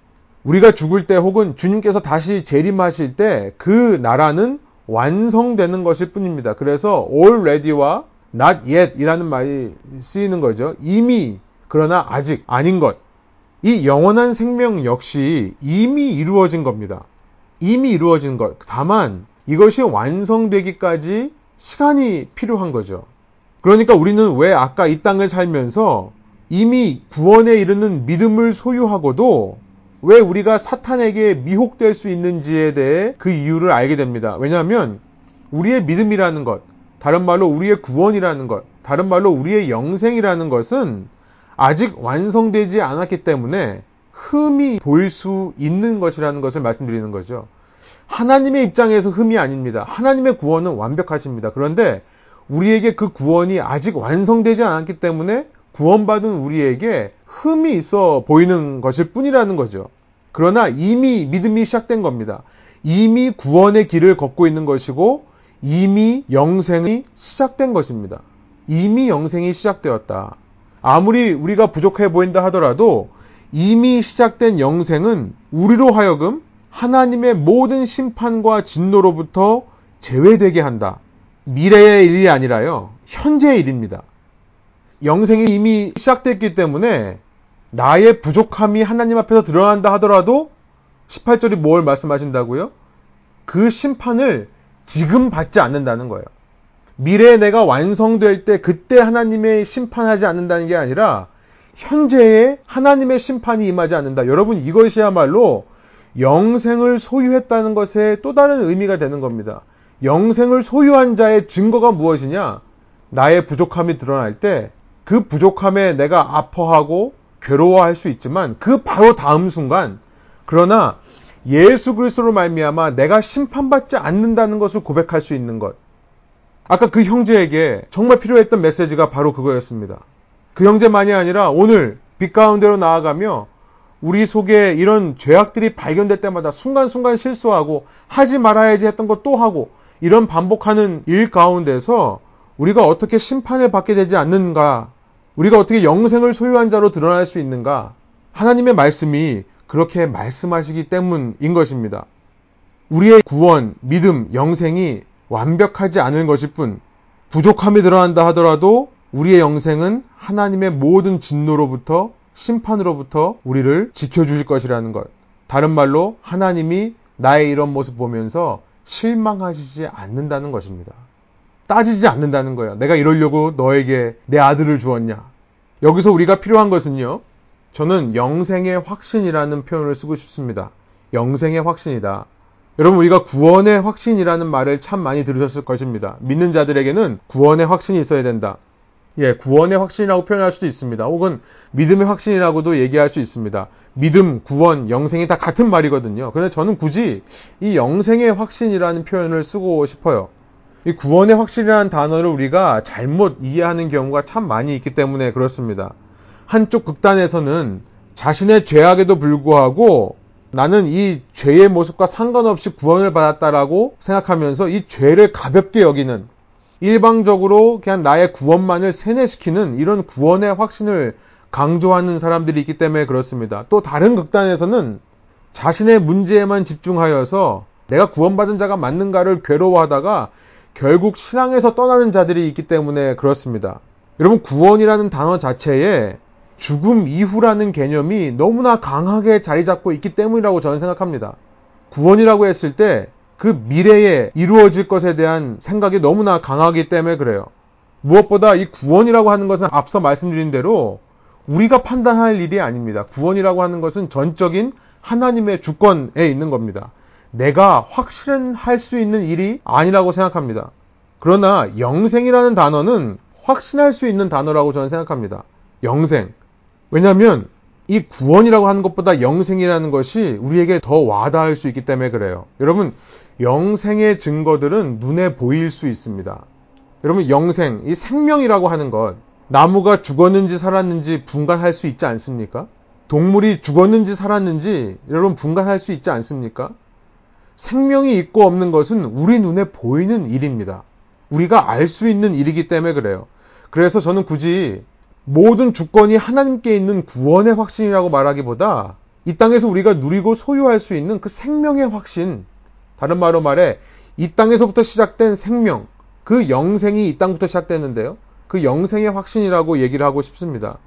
우리가 죽을 때 혹은 주님께서 다시 재림하실 때 그 나라는 완성되는 것일 뿐입니다. 그래서 already와 not yet 이라는 말이 쓰이는 거죠. 이미, 그러나 아직 아닌 것. 이 영원한 생명 역시 이미 이루어진 겁니다. 이미 이루어진 것. 다만 이것이 완성되기까지 시간이 필요한 거죠. 그러니까 우리는 왜 아까 이 땅을 살면서 이미 구원에 이르는 믿음을 소유하고도 왜 우리가 사탄에게 미혹될 수 있는지에 대해 그 이유를 알게 됩니다. 왜냐하면 우리의 믿음이라는 것, 다른 말로 우리의 구원이라는 것, 다른 말로 우리의 영생이라는 것은 아직 완성되지 않았기 때문에 흠이 보일 수 있는 것이라는 것을 말씀드리는 거죠. 하나님의 입장에서 흠이 아닙니다. 하나님의 구원은 완벽하십니다. 그런데 우리에게 그 구원이 아직 완성되지 않았기 때문에 구원받은 우리에게 흠이 있어 보이는 것일 뿐이라는 거죠. 그러나 이미 믿음이 시작된 겁니다. 이미 구원의 길을 걷고 있는 것이고 이미 영생이 시작된 것입니다. 이미 영생이 시작되었다. 아무리 우리가 부족해 보인다 하더라도 이미 시작된 영생은 우리로 하여금 하나님의 모든 심판과 진노로부터 제외되게 한다. 미래의 일이 아니라요. 현재의 일입니다. 영생이 이미 시작됐기 때문에 나의 부족함이 하나님 앞에서 드러난다 하더라도 18절이 뭘 말씀하신다고요? 그 심판을 지금 받지 않는다는 거예요. 미래에 내가 완성될 때 그때 하나님의 심판하지 않는다는 게 아니라 현재에 하나님의 심판이 임하지 않는다. 여러분 이것이야말로 영생을 소유했다는 것에 또 다른 의미가 되는 겁니다. 영생을 소유한 자의 증거가 무엇이냐? 나의 부족함이 드러날 때 그 부족함에 내가 아파하고 괴로워할 수 있지만 그 바로 다음 순간 그러나 예수 그리스도로 말미암아 내가 심판받지 않는다는 것을 고백할 수 있는 것. 아까 그 형제에게 정말 필요했던 메시지가 바로 그거였습니다. 그 형제만이 아니라 오늘 빛 가운데로 나아가며 우리 속에 이런 죄악들이 발견될 때마다 순간순간 실수하고 하지 말아야지 했던 것 또 하고 이런 반복하는 일 가운데서 우리가 어떻게 심판을 받게 되지 않는가? 우리가 어떻게 영생을 소유한 자로 드러날 수 있는가? 하나님의 말씀이 그렇게 말씀하시기 때문인 것입니다. 우리의 구원, 믿음, 영생이 완벽하지 않은 것일 뿐, 부족함이 드러난다 하더라도 우리의 영생은 하나님의 모든 진노로부터 심판으로부터 우리를 지켜주실 것이라는 것. 다른 말로 하나님이 나의 이런 모습 보면서 실망하시지 않는다는 것입니다. 따지지 않는다는 거예요. 내가 이러려고 너에게 내 아들을 주었냐. 여기서 우리가 필요한 것은요. 저는 영생의 확신이라는 표현을 쓰고 싶습니다. 영생의 확신이다. 여러분 우리가 구원의 확신이라는 말을 참 많이 들으셨을 것입니다. 믿는 자들에게는 구원의 확신이 있어야 된다. 예, 구원의 확신이라고 표현할 수도 있습니다. 혹은 믿음의 확신이라고도 얘기할 수 있습니다. 믿음, 구원, 영생이 다 같은 말이거든요. 그런데 저는 굳이 이 영생의 확신이라는 표현을 쓰고 싶어요. 이 구원의 확신이라는 단어를 우리가 잘못 이해하는 경우가 참 많이 있기 때문에 그렇습니다. 한쪽 극단에서는 자신의 죄악에도 불구하고 나는 이 죄의 모습과 상관없이 구원을 받았다라고 생각하면서 이 죄를 가볍게 여기는 일방적으로 그냥 나의 구원만을 세뇌시키는 이런 구원의 확신을 강조하는 사람들이 있기 때문에 그렇습니다. 또 다른 극단에서는 자신의 문제에만 집중하여서 내가 구원받은 자가 맞는가를 괴로워하다가 결국 신앙에서 떠나는 자들이 있기 때문에 그렇습니다. 여러분, 구원이라는 단어 자체에 죽음 이후라는 개념이 너무나 강하게 자리 잡고 있기 때문이라고 저는 생각합니다. 구원이라고 했을 때 그 미래에 이루어질 것에 대한 생각이 너무나 강하기 때문에 그래요. 무엇보다 이 구원이라고 하는 것은 앞서 말씀드린 대로 우리가 판단할 일이 아닙니다. 구원이라고 하는 것은 전적인 하나님의 주권에 있는 겁니다. 내가 확신할 수 있는 일이 아니라고 생각합니다. 그러나 영생이라는 단어는 확신할 수 있는 단어라고 저는 생각합니다. 영생. 왜냐하면 이 구원이라고 하는 것보다 영생이라는 것이 우리에게 더 와닿을 수 있기 때문에 그래요. 여러분, 영생의 증거들은 눈에 보일 수 있습니다. 여러분, 영생, 이 생명이라고 하는 것, 나무가 죽었는지 살았는지 분간할 수 있지 않습니까? 동물이 죽었는지 살았는지 여러분 분간할 수 있지 않습니까? 생명이 있고 없는 것은 우리 눈에 보이는 일입니다. 우리가 알 수 있는 일이기 때문에 그래요. 그래서 저는 굳이 모든 주권이 하나님께 있는 구원의 확신이라고 말하기보다 이 땅에서 우리가 누리고 소유할 수 있는 그 생명의 확신, 다른 말로 말해 이 땅에서부터 시작된 생명, 그 영생이 이 땅부터 시작됐는데요. 그 영생의 확신이라고 얘기를 하고 싶습니다.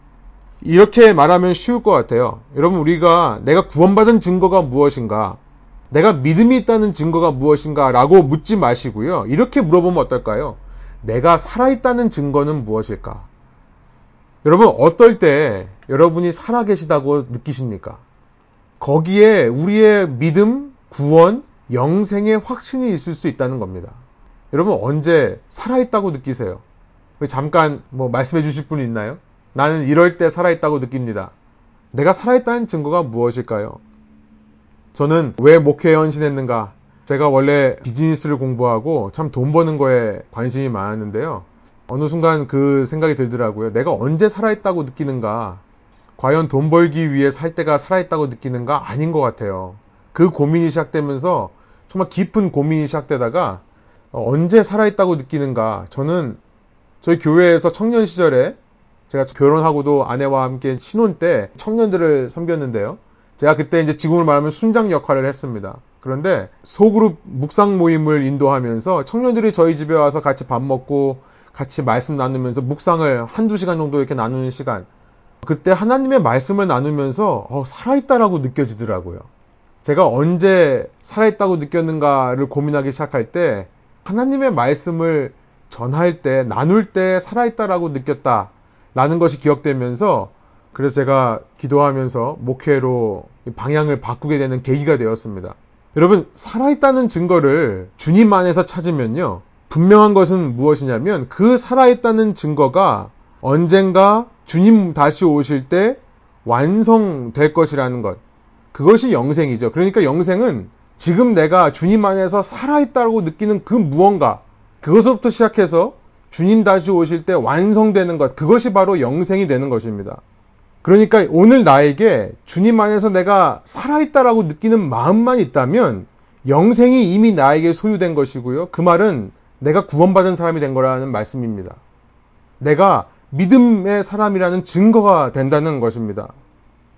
이렇게 말하면 쉬울 것 같아요. 여러분, 우리가 내가 구원받은 증거가 무엇인가? 내가 믿음이 있다는 증거가 무엇인가? 라고 묻지 마시고요. 이렇게 물어보면 어떨까요? 내가 살아있다는 증거는 무엇일까? 여러분, 어떨 때 여러분이 살아계시다고 느끼십니까? 거기에 우리의 믿음, 구원, 영생의 확신이 있을 수 있다는 겁니다. 여러분, 언제 살아있다고 느끼세요? 잠깐 뭐 말씀해 주실 분 있나요? 나는 이럴 때 살아있다고 느낍니다. 내가 살아있다는 증거가 무엇일까요? 저는 왜 목회에 헌신했는가? 제가 원래 비즈니스를 공부하고 참 돈 버는 거에 관심이 많았는데요. 어느 순간 그 생각이 들더라고요. 내가 언제 살아있다고 느끼는가? 과연 돈 벌기 위해 살 때가 살아있다고 느끼는가? 아닌 것 같아요. 그 고민이 시작되면서 정말 깊은 고민이 시작되다가 언제 살아있다고 느끼는가? 저는 저희 교회에서 청년 시절에 제가 결혼하고도 아내와 함께 신혼 때 청년들을 섬겼는데요. 제가 그때 이제 지금으로 말하면 순장 역할을 했습니다. 그런데 소그룹 묵상 모임을 인도하면서 청년들이 저희 집에 와서 같이 밥 먹고 같이 말씀 나누면서 묵상을 한두 시간 정도 이렇게 나누는 시간. 그때 하나님의 말씀을 나누면서 어, 살아있다라고 느껴지더라고요. 제가 언제 살아있다고 느꼈는가를 고민하기 시작할 때 하나님의 말씀을 전할 때, 나눌 때 살아있다라고 느꼈다. 라는 것이 기억되면서 그래서 제가 기도하면서 목회로 방향을 바꾸게 되는 계기가 되었습니다. 여러분, 살아있다는 증거를 주님 안에서 찾으면요. 분명한 것은 무엇이냐면 그 살아있다는 증거가 언젠가 주님 다시 오실 때 완성될 것이라는 것. 그것이 영생이죠. 그러니까 영생은 지금 내가 주님 안에서 살아있다고 느끼는 그 무언가, 그것부터 시작해서 주님 다시 오실 때 완성되는 것, 그것이 바로 영생이 되는 것입니다. 그러니까 오늘 나에게 주님 안에서 내가 살아있다라고 느끼는 마음만 있다면 영생이 이미 나에게 소유된 것이고요. 그 말은 내가 구원받은 사람이 된 거라는 말씀입니다. 내가 믿음의 사람이라는 증거가 된다는 것입니다.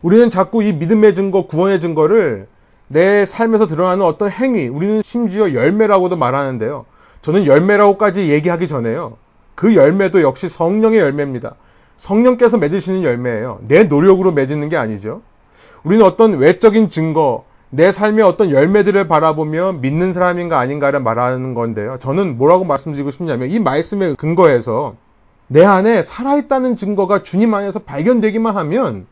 우리는 자꾸 이 믿음의 증거, 구원의 증거를 내 삶에서 드러나는 어떤 행위, 우리는 심지어 열매라고도 말하는데요. 저는 열매라고까지 얘기하기 전에요. 그 열매도 역시 성령의 열매입니다. 성령께서 맺으시는 열매예요. 내 노력으로 맺는 게 아니죠. 우리는 어떤 외적인 증거, 내 삶의 어떤 열매들을 바라보며 믿는 사람인가 아닌가를 말하는 건데요. 저는 뭐라고 말씀드리고 싶냐면 이 말씀의 근거에서 내 안에 살아있다는 증거가 주님 안에서 발견되기만 하면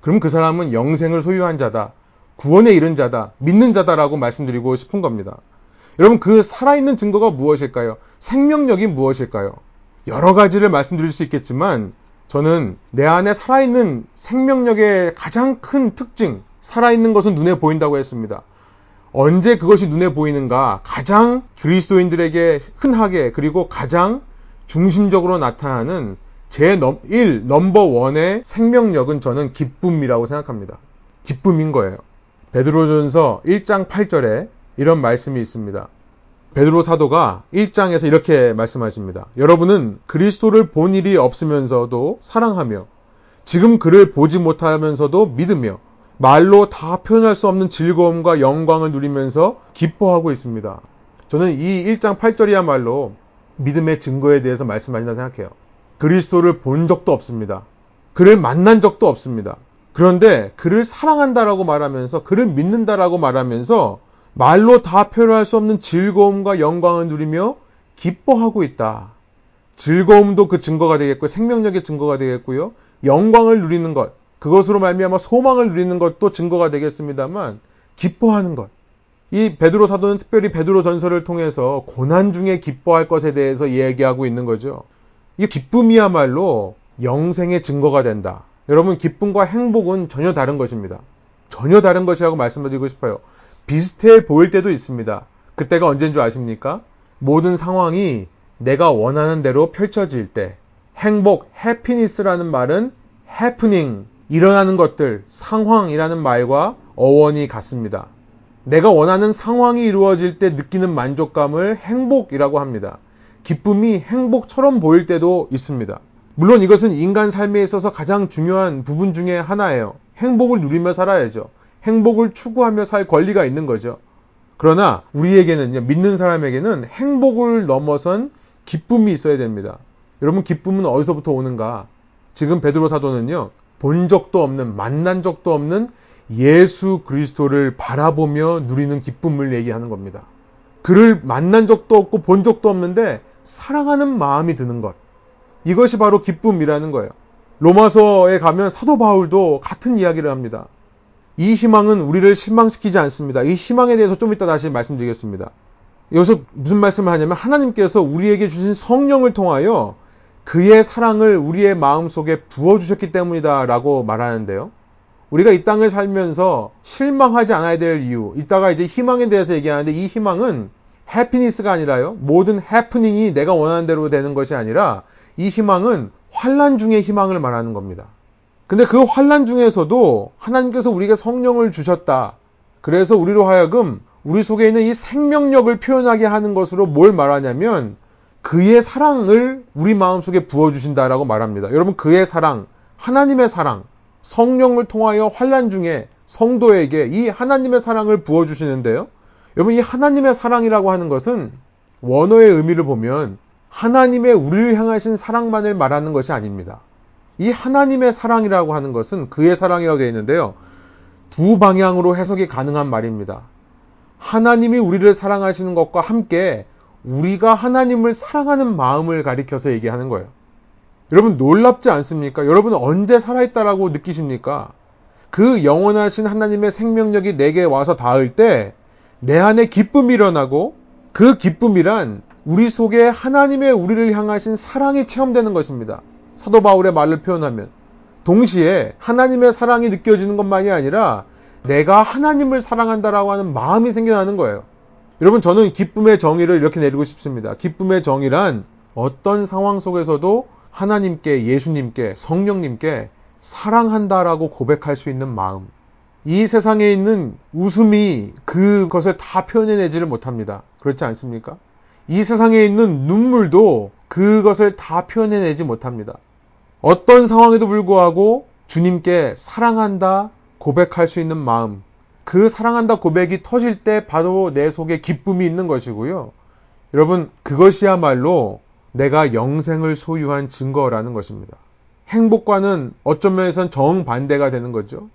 그럼 그 사람은 영생을 소유한 자다. 구원에 이른 자다. 믿는 자다라고 말씀드리고 싶은 겁니다. 여러분 그 살아있는 증거가 무엇일까요? 생명력이 무엇일까요? 여러 가지를 말씀드릴 수 있겠지만 저는 내 안에 살아있는 생명력의 가장 큰 특징, 살아있는 것은 눈에 보인다고 했습니다. 언제 그것이 눈에 보이는가? 가장 그리스도인들에게 흔하게 그리고 가장 중심적으로 나타나는 제 1, 넘버 원의 생명력은 저는 기쁨이라고 생각합니다. 기쁨인 거예요. 베드로전서 1장 8절에 이런 말씀이 있습니다. 베드로 사도가 1장에서 이렇게 말씀하십니다. 여러분은 그리스도를 본 일이 없으면서도 사랑하며 지금 그를 보지 못하면서도 믿으며 말로 다 표현할 수 없는 즐거움과 영광을 누리면서 기뻐하고 있습니다. 저는 이 1장 8절이야말로 믿음의 증거에 대해서 말씀하신다 생각해요. 그리스도를 본 적도 없습니다. 그를 만난 적도 없습니다. 그런데 그를 사랑한다라고 말하면서 그를 믿는다라고 말하면서 말로 다 표현할 수 없는 즐거움과 영광을 누리며 기뻐하고 있다. 즐거움도 그 증거가 되겠고 생명력의 증거가 되겠고요. 영광을 누리는 것, 그것으로 말미암아 소망을 누리는 것도 증거가 되겠습니다만 기뻐하는 것. 이 베드로 사도는 특별히 베드로 전설을 통해서 고난 중에 기뻐할 것에 대해서 이야기하고 있는 거죠. 이 기쁨이야말로 영생의 증거가 된다. 여러분 기쁨과 행복은 전혀 다른 것입니다. 전혀 다른 것이라고 말씀드리고 싶어요. 비슷해 보일 때도 있습니다. 그때가 언제인 줄 아십니까? 모든 상황이 내가 원하는 대로 펼쳐질 때 행복, 해피니스라는 말은 해프닝, 일어나는 것들, 상황이라는 말과 어원이 같습니다. 내가 원하는 상황이 이루어질 때 느끼는 만족감을 행복이라고 합니다. 기쁨이 행복처럼 보일 때도 있습니다. 물론 이것은 인간 삶에 있어서 가장 중요한 부분 중에 하나예요. 행복을 누리며 살아야죠. 행복을 추구하며 살 권리가 있는 거죠. 그러나 우리에게는요, 믿는 사람에게는 행복을 넘어선 기쁨이 있어야 됩니다. 여러분, 기쁨은 어디서부터 오는가? 지금 베드로 사도는요, 본 적도 없는, 만난 적도 없는 예수 그리스도를 바라보며 누리는 기쁨을 얘기하는 겁니다. 그를 만난 적도 없고 본 적도 없는데 사랑하는 마음이 드는 것. 이것이 바로 기쁨이라는 거예요. 로마서에 가면 사도 바울도 같은 이야기를 합니다. 이 희망은 우리를 실망시키지 않습니다. 이 희망에 대해서 좀 이따 다시 말씀드리겠습니다. 여기서 무슨 말씀을 하냐면 하나님께서 우리에게 주신 성령을 통하여 그의 사랑을 우리의 마음 속에 부어주셨기 때문이다 라고 말하는데요. 우리가 이 땅을 살면서 실망하지 않아야 될 이유, 이따가 이제 희망에 대해서 얘기하는데 이 희망은 해피니스가 아니라요. 모든 해프닝이 내가 원하는 대로 되는 것이 아니라 이 희망은 환란 중의 희망을 말하는 겁니다. 근데 그 환란 중에서도 하나님께서 우리에게 성령을 주셨다. 그래서 우리로 하여금 우리 속에 있는 이 생명력을 표현하게 하는 것으로 뭘 말하냐면 그의 사랑을 우리 마음속에 부어주신다라고 말합니다. 여러분 그의 사랑, 하나님의 사랑, 성령을 통하여 환란 중에 성도에게 이 하나님의 사랑을 부어주시는데요. 여러분 이 하나님의 사랑이라고 하는 것은 원어의 의미를 보면 하나님의 우리를 향하신 사랑만을 말하는 것이 아닙니다. 이 하나님의 사랑이라고 하는 것은 그의 사랑이라고 되어 있는데요. 두 방향으로 해석이 가능한 말입니다. 하나님이 우리를 사랑하시는 것과 함께 우리가 하나님을 사랑하는 마음을 가리켜서 얘기하는 거예요. 여러분 놀랍지 않습니까? 여러분은 언제 살아있다라고 느끼십니까? 그 영원하신 하나님의 생명력이 내게 와서 닿을 때 내 안에 기쁨이 일어나고 그 기쁨이란 우리 속에 하나님의 우리를 향하신 사랑이 체험되는 것입니다. 사도 바울의 말을 표현하면 동시에 하나님의 사랑이 느껴지는 것만이 아니라 내가 하나님을 사랑한다라고 하는 마음이 생겨나는 거예요. 여러분 저는 기쁨의 정의를 이렇게 내리고 싶습니다. 기쁨의 정의란 어떤 상황 속에서도 하나님께 예수님께 성령님께 사랑한다라고 고백할 수 있는 마음. 이 세상에 있는 웃음이 그것을 다 표현해내지를 못합니다. 그렇지 않습니까? 이 세상에 있는 눈물도 그것을 다 표현해내지 못합니다. 어떤 상황에도 불구하고 주님께 사랑한다 고백할 수 있는 마음, 그 사랑한다 고백이 터질 때 바로 내 속에 기쁨이 있는 것이고요. 여러분, 그것이야말로 내가 영생을 소유한 증거라는 것입니다. 행복과는 어떤 면에선 정반대가 되는 거죠.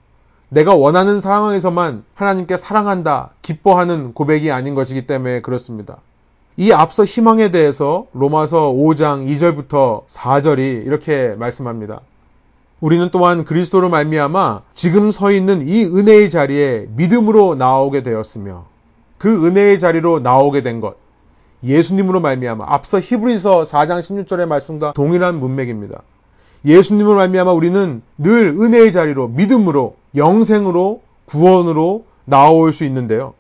내가 원하는 상황에서만 하나님께 사랑한다, 기뻐하는 고백이 아닌 것이기 때문에 그렇습니다. 이 앞서 희망에 대해서 로마서 5장 2절부터 4절이 이렇게 말씀합니다. 우리는 또한 그리스도로 말미암아 지금 서 있는 이 은혜의 자리에 믿음으로 나오게 되었으며 그 은혜의 자리로 나오게 된 것. 예수님으로 말미암아 앞서 히브리서 4장 16절의 말씀과 동일한 문맥입니다. 예수님으로 말미암아 우리는 늘 은혜의 자리로 믿음으로 영생으로 구원으로 나올 수 있는데요.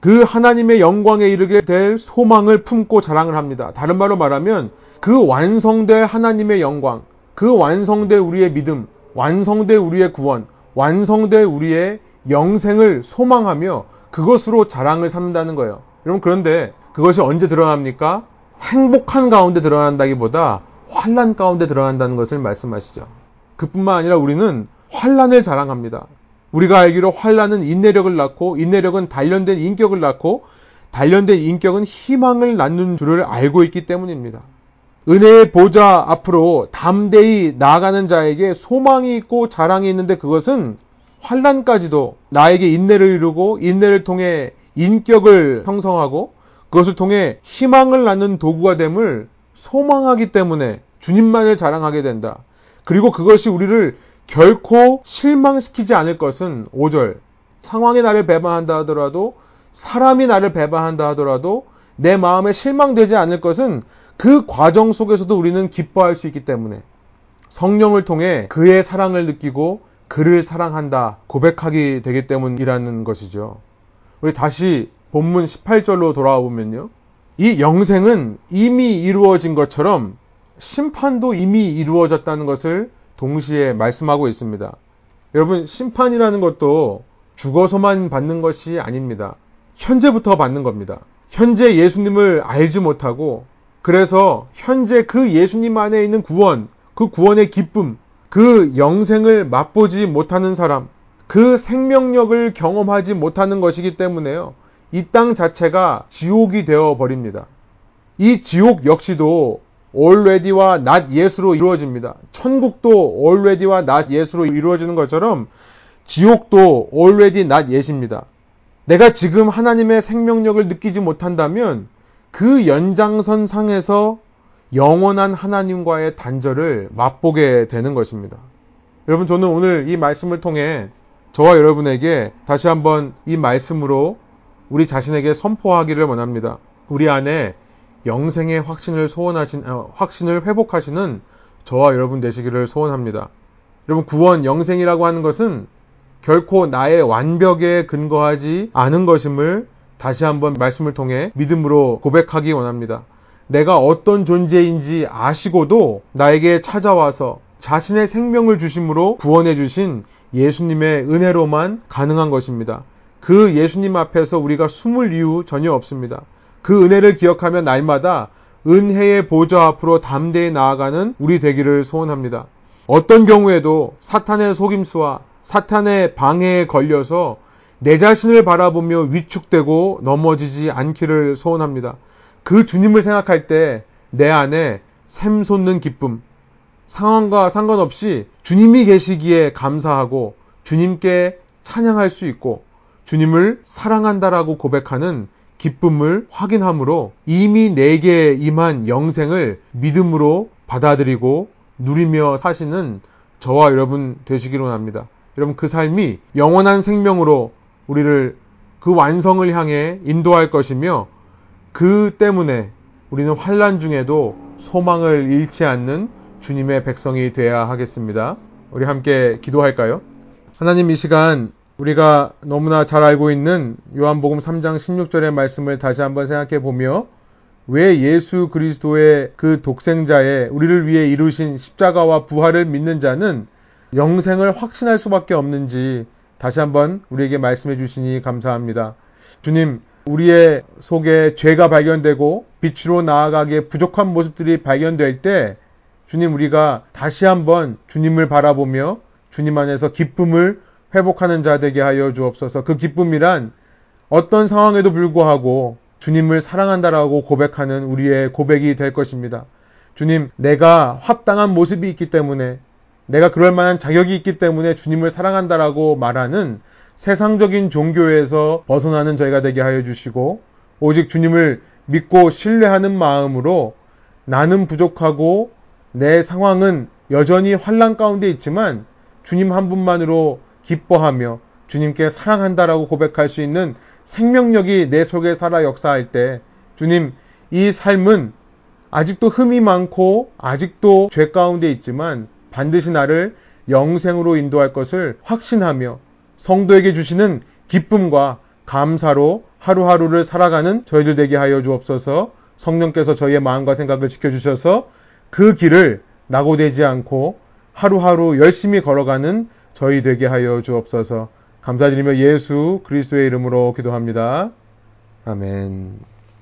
그 하나님의 영광에 이르게 될 소망을 품고 자랑을 합니다. 다른 말로 말하면 그 완성될 하나님의 영광, 그 완성될 우리의 믿음, 완성될 우리의 구원, 완성될 우리의 영생을 소망하며 그것으로 자랑을 삼는다는 거예요. 여러분 그런데 그것이 언제 드러납니까? 행복한 가운데 드러난다기보다 환란 가운데 드러난다는 것을 말씀하시죠. 그뿐만 아니라 우리는 환란을 자랑합니다. 우리가 알기로 환란은 인내력을 낳고 인내력은 단련된 인격을 낳고 단련된 인격은 희망을 낳는 줄을 알고 있기 때문입니다. 은혜의 보좌 앞으로 담대히 나아가는 자에게 소망이 있고 자랑이 있는데 그것은 환란까지도 나에게 인내를 이루고 인내를 통해 인격을 형성하고 그것을 통해 희망을 낳는 도구가 됨을 소망하기 때문에 주님만을 자랑하게 된다. 그리고 그것이 우리를 결코 실망시키지 않을 것은 5절. 상황이 나를 배반한다 하더라도 사람이 나를 배반한다 하더라도 내 마음에 실망되지 않을 것은 그 과정 속에서도 우리는 기뻐할 수 있기 때문에 성령을 통해 그의 사랑을 느끼고 그를 사랑한다 고백하게 되기 때문이라는 것이죠. 우리 다시 본문 18절로 돌아와 보면요. 이 영생은 이미 이루어진 것처럼 심판도 이미 이루어졌다는 것을 동시에 말씀하고 있습니다. 여러분, 심판이라는 것도 죽어서만 받는 것이 아닙니다. 현재부터 받는 겁니다. 현재 예수님을 알지 못하고 그래서 현재 그 예수님 안에 있는 구원, 그 구원의 기쁨, 그 영생을 맛보지 못하는 사람, 그 생명력을 경험하지 못하는 것이기 때문에요. 이 땅 자체가 지옥이 되어 버립니다. 이 지옥 역시도 already와 not yet으로 이루어집니다. 천국도 already와 not yet으로 이루어지는 것처럼 지옥도 already not yet입니다. 내가 지금 하나님의 생명력을 느끼지 못한다면 그 연장선 상에서 영원한 하나님과의 단절을 맛보게 되는 것입니다. 여러분, 저는 오늘 이 말씀을 통해 저와 여러분에게 다시 한번 이 말씀으로 우리 자신에게 선포하기를 원합니다. 우리 안에 영생의 확신을 소원하신, 어, 확신을 회복하시는 저와 여러분 되시기를 소원합니다. 여러분, 구원, 영생이라고 하는 것은 결코 나의 완벽에 근거하지 않은 것임을 다시 한번 말씀을 통해 믿음으로 고백하기 원합니다. 내가 어떤 존재인지 아시고도 나에게 찾아와서 자신의 생명을 주심으로 구원해 주신 예수님의 은혜로만 가능한 것입니다. 그 예수님 앞에서 우리가 숨을 이유 전혀 없습니다. 그 은혜를 기억하며 날마다 은혜의 보좌 앞으로 담대히 나아가는 우리 되기를 소원합니다. 어떤 경우에도 사탄의 속임수와 사탄의 방해에 걸려서 내 자신을 바라보며 위축되고 넘어지지 않기를 소원합니다. 그 주님을 생각할 때 내 안에 샘솟는 기쁨, 상황과 상관없이 주님이 계시기에 감사하고 주님께 찬양할 수 있고 주님을 사랑한다라고 고백하는 기쁨을 확인함으로 이미 내게 임한 영생을 믿음으로 받아들이고 누리며 사시는 저와 여러분 되시기로 합니다. 여러분 그 삶이 영원한 생명으로 우리를 그 완성을 향해 인도할 것이며 그 때문에 우리는 환란 중에도 소망을 잃지 않는 주님의 백성이 되어야 하겠습니다. 우리 함께 기도할까요? 하나님 이 시간 우리가 너무나 잘 알고 있는 요한복음 3장 16절의 말씀을 다시 한번 생각해 보며 왜 예수 그리스도의 그 독생자의 우리를 위해 이루신 십자가와 부활을 믿는 자는 영생을 확신할 수밖에 없는지 다시 한번 우리에게 말씀해 주시니 감사합니다. 주님, 우리의 속에 죄가 발견되고 빛으로 나아가기에 부족한 모습들이 발견될 때 주님 우리가 다시 한번 주님을 바라보며 주님 안에서 기쁨을 회복하는 자 되게 하여 주옵소서. 그 기쁨이란 어떤 상황에도 불구하고 주님을 사랑한다라고 고백하는 우리의 고백이 될 것입니다. 주님, 내가 합당한 모습이 있기 때문에 내가 그럴 만한 자격이 있기 때문에 주님을 사랑한다라고 말하는 세상적인 종교에서 벗어나는 저희가 되게 하여 주시고 오직 주님을 믿고 신뢰하는 마음으로 나는 부족하고 내 상황은 여전히 환란 가운데 있지만 주님 한 분만으로 기뻐하며 주님께 사랑한다라고 고백할 수 있는 생명력이 내 속에 살아 역사할 때 주님 이 삶은 아직도 흠이 많고 아직도 죄 가운데 있지만 반드시 나를 영생으로 인도할 것을 확신하며 성도에게 주시는 기쁨과 감사로 하루하루를 살아가는 저희들 되게 하여 주옵소서. 성령께서 저희의 마음과 생각을 지켜주셔서 그 길을 낙오되지 않고 하루하루 열심히 걸어가는 저희 되게 하여 주옵소서 감사드리며 예수 그리스도의 이름으로 기도합니다. 아멘.